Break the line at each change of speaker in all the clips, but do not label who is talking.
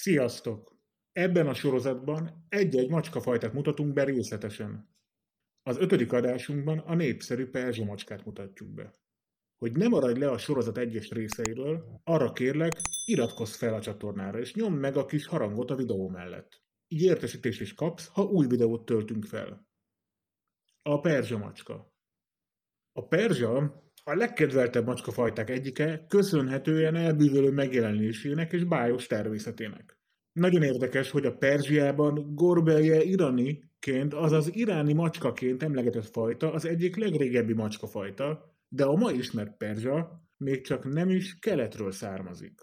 Sziasztok! Ebben a sorozatban egy-egy macskafajtát mutatunk be részletesen. Az ötödik adásunkban a népszerű perzsa macskát mutatjuk be. Hogy ne maradj le a sorozat egyes részeiről, arra kérlek, iratkozz fel a csatornára, és nyomd meg a kis harangot a videó mellett. Így értesítést is kapsz, ha új videót töltünk fel. A perzsa macska. A perzsa a legkedveltebb macskafajták egyike, köszönhetően elbűvölő megjelenésének és bájos természetének. Nagyon érdekes, hogy a Perzsiában Gorbelje iraniként, azaz iráni macskaként emlegetett fajta az egyik legrégebbi macskafajta, de a ma ismert perzsa még csak nem is keletről származik.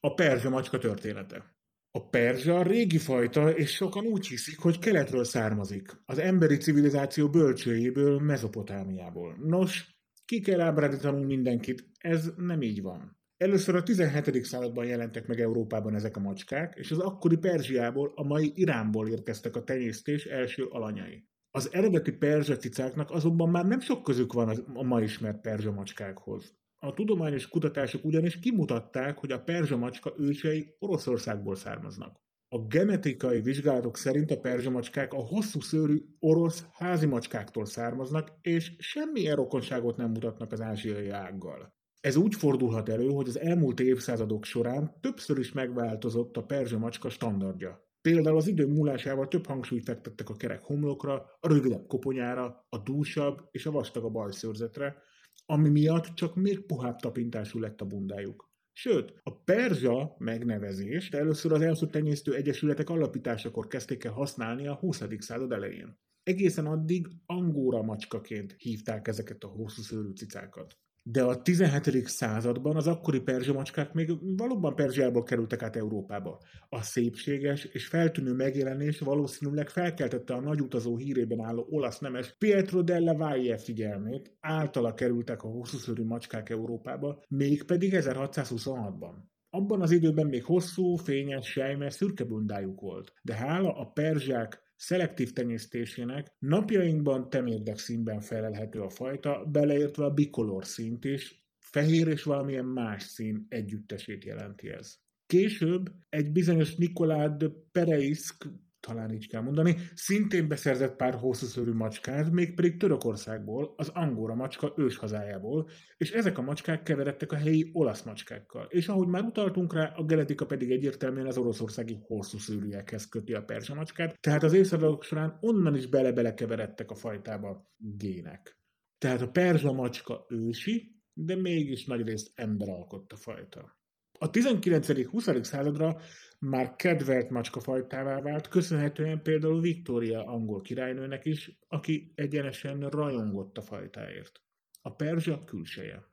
A perzsa macska története. A perzsa régi fajta, és sokan úgy hiszik, hogy keletről származik, az emberi civilizáció bölcsőjéből, Mezopotámiából. Nos, ki kell ábrándítanunk mindenkit, ez nem így van. Először a 17. században jelentek meg Európában ezek a macskák, és az akkori Perzsiából, a mai Iránból érkeztek a tenyésztés első alanyai. Az eredeti perzsa cicáknak azonban már nem sok közük van a ma ismert perzsa macskákhoz. A tudományos kutatások ugyanis kimutatták, hogy a perzsa macska ősei Oroszországból származnak. A genetikai vizsgálatok szerint a perzsamacskák a hosszú szőrű orosz házi macskáktól származnak, és semmilyen rokonságot nem mutatnak az ázsiai ággal. Ez úgy fordulhat elő, hogy az elmúlt évszázadok során többször is megváltozott a perzsamacska standardja. Például az idő múlásával több hangsúlyt fektettek a kerek homlokra, a rövidebb koponyára, a dúsabb és a vastagabb ajszőrzetre, ami miatt csak még puhább tapintású lett a bundájuk. Sőt, a perzsa megnevezést először az elszútenyésztő egyesületek alapításakor kezdték el használni a 20. század elején. Egészen addig angóra macskaként hívták ezeket a hosszú szőrű cicákat. De a 17. században az akkori perzsamacskák még valóban Perzsiából kerültek át Európába. A szépséges és feltűnő megjelenés valószínűleg felkeltette a nagyutazó hírében álló olasz nemes Pietro della Valle figyelmét, általa kerültek a hosszúszörű macskák Európába, mégpedig 1626-ban. Abban az időben még hosszú, fényes, sejmes, szürke bundájuk volt, de hála a perzsák szelektív tenyésztésének napjainkban temérdek színben felelhető a fajta, beleértve a bikolor színt is, fehér és valamilyen más szín együttesét jelenti ez. Később egy bizonyos Nikolád Pereisk talán így kell mondani, szintén beszerzett pár hosszúszörű macskát, mégpedig Törökországból, az angóra macska őshazájából, és ezek a macskák keveredtek a helyi olasz macskákkal. És ahogy már utaltunk rá, a genetika pedig egyértelműen az oroszországi hosszúszőrűekhez köti a perzsa macskát, tehát az évszázadok során onnan is bele-bele keveredtek a fajtába gének. Tehát a perzsa macska ősi, de mégis nagyrészt ember alkotta fajta. A 19.-20. századra már kedvelt macskafajtává vált, köszönhetően például Viktória angol királynőnek is, aki egyenesen rajongott a fajtáért. A perzsa külseje.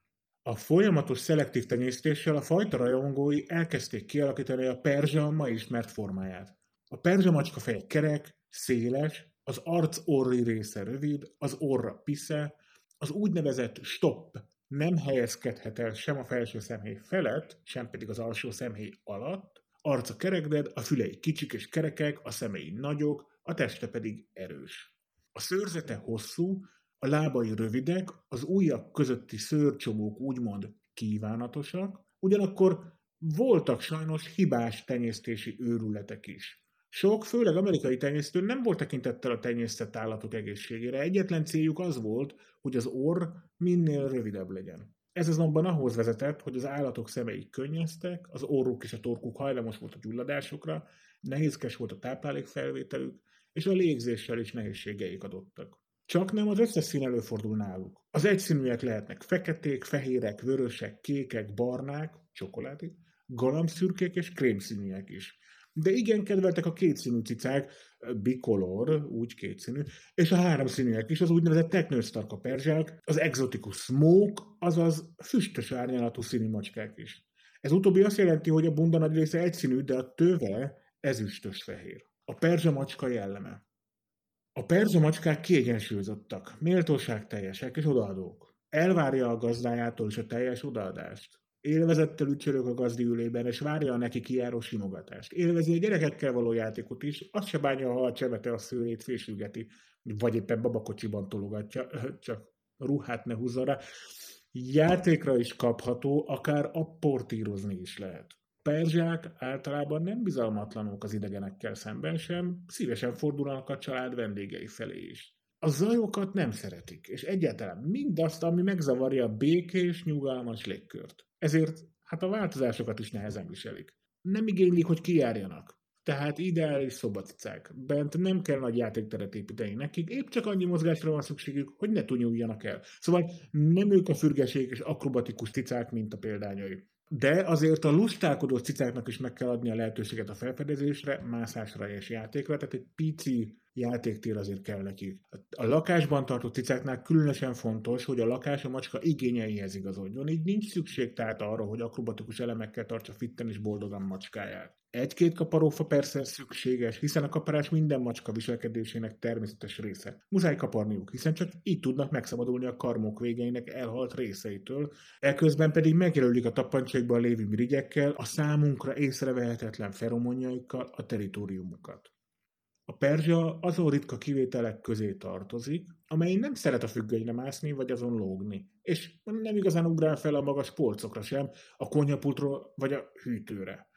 A folyamatos szelektív tenyésztéssel a fajta rajongói elkezdték kialakítani a perzsa ma ismert formáját. A perzsa macska feje kerek, széles, az arc orri része rövid, az orra pisze, az úgynevezett stop nem helyezkedhet el sem a felső szemhéj felett, sem pedig az alsó szemhéj alatt, arca kerekded, a fülei kicsik és kerekek, a szemei nagyok, a teste pedig erős. A szőrzete hosszú, a lábai rövidek, az ujjak közötti szőrcsomók úgymond kívánatosak, ugyanakkor voltak sajnos hibás tenyésztési őrületek is. Sok, főleg amerikai tenyésztő nem volt tekintettel a tenyésztett állatok egészségére. Egyetlen céljuk az volt, hogy az orr minél rövidebb legyen. Ez azonban ahhoz vezetett, hogy az állatok szemei könnyeztek, az orruk és a torkuk hajlamos volt a gyulladásokra, nehézkes volt a táplálékfelvételük, és a légzéssel is nehézségeik adottak. Csak nem az összes szín előfordul náluk. Az egyszínűek lehetnek feketék, fehérek, vörösek, kékek, barnák, csokoládék, galambszürkék és krémszínűek is. De igen, kedveltek a kétszínű cicák, bicolor, úgy kétszínű, és a háromszínűek is, az úgynevezett teknősztarka perzsák, az exotikus smoke, azaz füstös árnyalatú színű macskák is. Ez utóbbi azt jelenti, hogy a bunda nagy része egyszínű, de a töve ezüstös fehér. A perzsa macska jelleme. A perzsa macskák kiegyensúlyozottak, méltóságteljesek és odaadók. Elvárja a gazdájától is a teljes odaadást. Élvezettel ücsörög a gazdi ülében, és várja a neki kijáró simogatást. Élvezi a gyerekekkel való játékot is, azt se bánja, ha a csevete a szőrét fésülgeti, vagy éppen babakocsiban tologatja, csak ruhát ne húzza rá. Játékra is kapható, akár apportírozni is lehet. Perzsák általában nem bizalmatlanok az idegenekkel szemben sem, szívesen fordulnak a család vendégei felé is. A zajokat nem szeretik, és egyáltalán mindazt, ami megzavarja a békés, nyugalmas légkört. Ezért hát a változásokat is nehezen viselik. Nem igénylik, hogy kijárjanak. Tehát ideális szobacicák. Bent nem kell nagy játékteret építeni nekik, épp csak annyi mozgásra van szükségük, hogy ne tunyuljanak el. Szóval nem ők a fürgeség és akrobatikus cicák, mint a példányai. De azért a lustálkodó cicáknak is meg kell adni a lehetőséget a felfedezésre, mászásra és játékra, tehát egy pici játéktér azért kell nekik. A lakásban tartott cicáknál különösen fontos, hogy a lakás a macska igényeihez igazodjon, így nincs szükség tehát arra, hogy akrobatikus elemekkel tartsa fitten és boldogan macskáját. Egy-két kaparófa persze szükséges, hiszen a kaparás minden macska viselkedésének természetes része. Muszáj kaparniuk, hiszen csak így tudnak megszabadulni a karmok végeinek elhalt részeitől, eközben pedig megjelölik a tapancsaikban lévő mirigyekkel, a számunkra észrevehetetlen feromonjaikkal a teritoriumukat. A perzsa azon ritka kivételek közé tartozik, amely nem szeret a függönyre mászni, vagy azon lógni, és nem igazán ugrál fel a magas polcokra sem, a konyhapultról vagy a hűtőre.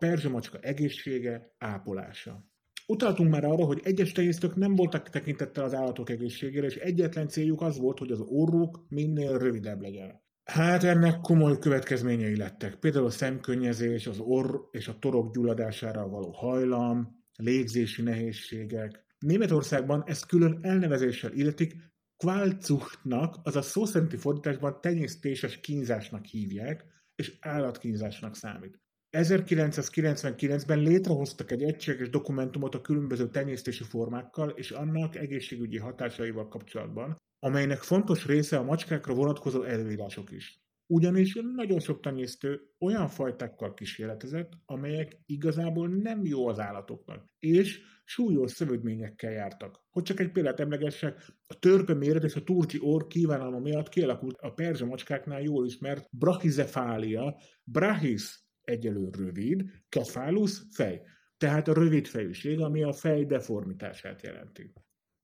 A perzsa macska egészsége, ápolása. Utaltunk már arra, hogy egyes tenyésztők nem voltak tekintettel az állatok egészségére, és egyetlen céljuk az volt, hogy az orruk minél rövidebb legyen. Hát ennek komoly következményei lettek. Például a szemkönnyezés, az orr és a torok gyulladására való hajlam, légzési nehézségek. Németországban ezt külön elnevezéssel illetik Qualzuchtnak, azaz szó szerinti fordításban tenyésztéses kínzásnak hívják, és állatkínzásnak számít. 1999-ben létrehoztak egy egységes dokumentumot a különböző tenyésztési formákkal és annak egészségügyi hatásaival kapcsolatban, amelynek fontos része a macskákra vonatkozó előírások is. Ugyanis nagyon sok tenyésztő olyan fajtákkal kísérletezett, amelyek igazából nem jó az állatoknak, és súlyos szövődményekkel jártak. Hogy csak egy példát emlegessek, a törpe méret és a turcsi orr kívánalma miatt kialakult a perzsa macskáknál jól ismert brachizefália, brachis egyelő rövid, kefálus fej. Tehát a rövid fejűség, ami a fej deformitását jelenti.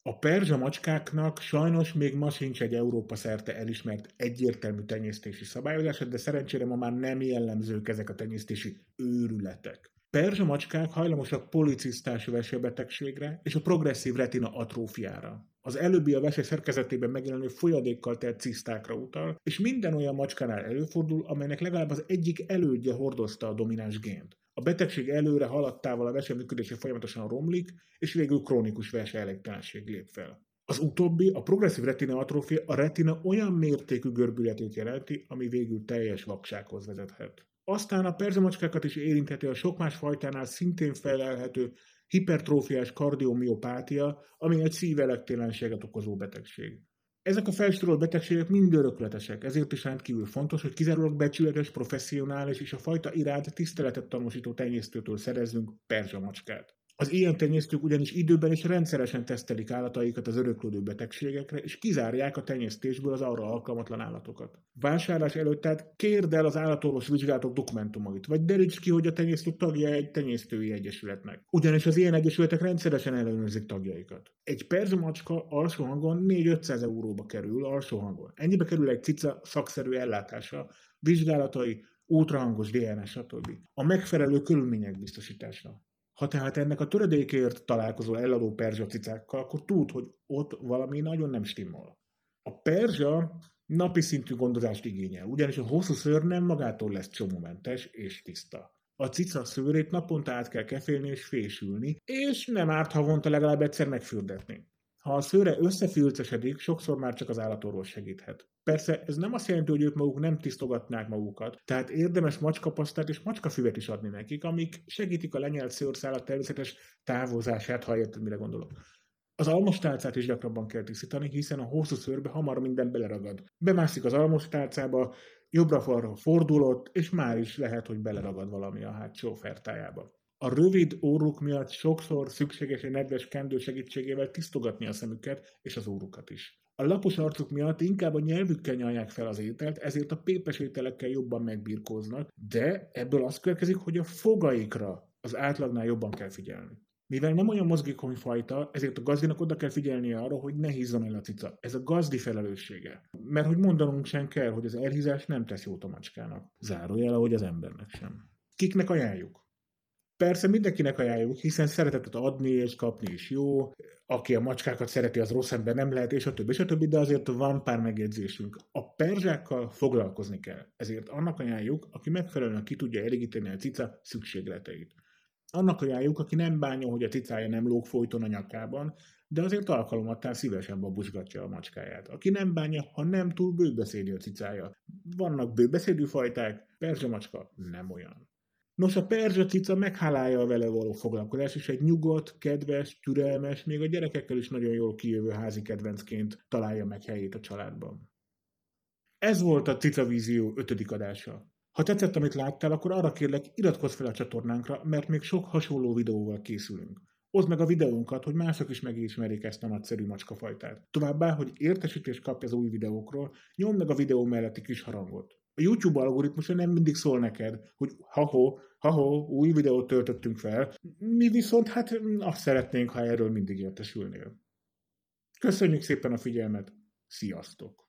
A perzsa macskáknak sajnos még ma sincs egy Európa szerte elismert egyértelmű tenyésztési szabályozás, de szerencsére ma már nem jellemzők ezek a tenyésztési őrületek. Perzsa macskák hajlamosak policisztás vesebetegségre és a progresszív retina atrófiára. Az előbbi a vese szerkezetében megjelenő folyadékkal telt cisztákra utal, és minden olyan macskánál előfordul, amelynek legalább az egyik elődje hordozta a domináns gént. A betegség előre haladtával a vese működése folyamatosan romlik, és végül krónikus vese elégtelenség lép fel. Az utóbbi, a progresszív retina atrófia a retina olyan mértékű görbületét jelenti, ami végül teljes vaksághoz vezethet. Aztán a perzemacskákat is érintheti a sok más fajtánál szintén felelhető hipertrófiás kardiomiopátia, ami egy szívelektélenséget okozó betegség. Ezek a felsorolt betegségek mind örökletesek, ezért is rendkívül fontos, hogy kizárólag becsületes, professzionális és a fajta iránt tiszteletet tanúsító tenyésztőtől szerezzünk perzsamacskát. Az ilyen tenyésztők ugyanis időben és rendszeresen tesztelik állataikat az öröklődő betegségekre, és kizárják a tenyésztésből az arra alkalmatlan állatokat. Vásárlás előtt tehát kérd el az állatorvos vizsgálatok dokumentumait, vagy deríts ki, hogy a tenyésztő tagja egy tenyésztői egyesületnek. Ugyanis az ilyen egyesületek rendszeresen ellenőrzik tagjaikat. Egy perzsamacska alsó hangon 4-500 euróba kerül alsó hangon. Ennyibe kerül egy cica szakszerű ellátása, vizsgálatai, ultrahangos DNS, stb. A megfelelő körülmények biztosítása. Ha tehát ennek a töredékért találkozol eladó perzsa cicákkal, akkor tud, hogy ott valami nagyon nem stimmel. A perzsa napi szintű gondozást igényel, ugyanis a hosszú szőr nem magától lesz csomómentes és tiszta. A cica szőrét naponta át kell kefélni és fésülni, és nem árt havonta legalább egyszer megfürdetni. Ha a szőre összefülcesedik, sokszor már csak az állatorvos segíthet. Persze ez nem azt jelenti, hogy ők maguk nem tisztogatnák magukat, tehát érdemes macskapasztát és macskafüvet is adni nekik, amik segítik a lenyelt szőrszálat természetes távozását, ha érted, mire gondolok. Az almostálcát is gyakrabban kell tisztítani, hiszen a hosszú szőrbe hamar minden beleragad. Bemászik az almostálcába, jobbra-falra fordulott, és már is lehet, hogy beleragad valami a hátsó fertájába. A rövid óruk miatt sokszor szükséges egy nedves kendő segítségével tisztogatni a szemüket és az órukat is. A lapos arcuk miatt inkább a nyelvükkel nyalják fel az ételt, ezért a pépes ételekkel jobban megbirkóznak, de ebből az következik, hogy a fogaikra az átlagnál jobban kell figyelni. Mivel nem olyan mozgékony fajta, ezért a gazdinak oda kell figyelnie arra, hogy ne hízzon el a cica. Ez a gazdi felelőssége. Mert hogy mondanunk sem kell, hogy az elhízás nem tesz jót a macskának. Zárójel, hogy az embernek sem. Kiknek ajánljuk? Persze mindenkinek ajánljuk, hiszen szeretetet adni és kapni is jó, aki a macskákat szereti, az rossz ember nem lehet, és a többi, és a többi, de azért van pár megjegyzésünk. A perzsákkal foglalkozni kell, ezért annak ajánljuk, aki megfelelően ki tudja elégíteni a cica szükségleteit. Annak ajánljuk, aki nem bánja, hogy a cicája nem lóg folyton a nyakában, de azért alkalomattán szívesen babusgatja a macskáját. Aki nem bánja, ha nem túl bőbeszédű a cicája. Vannak bőbeszédű fajták, perzsa macska nem olyan. Nos, a perzsa cica meghálálja a vele való foglalkozás, és egy nyugodt, kedves, türelmes, még a gyerekekkel is nagyon jól kijövő házi kedvencként találja meg helyét a családban. Ez volt a Cica Vízió ötödik adása. Ha tetszett, amit láttál, akkor arra kérlek, iratkozz fel a csatornánkra, mert még sok hasonló videóval készülünk. Oszd meg a videónkat, hogy mások is megismerjék ezt a nagyszerű macskafajtát. Továbbá, hogy értesítést kapj az új videókról, nyomd meg a videó melletti kis harangot. A YouTube algoritmusa nem mindig szól neked, hogy ha-ho, ha-ho, új videót töltöttünk fel, mi viszont hát azt szeretnénk, ha erről mindig értesülnél. Köszönjük szépen a figyelmet, sziasztok!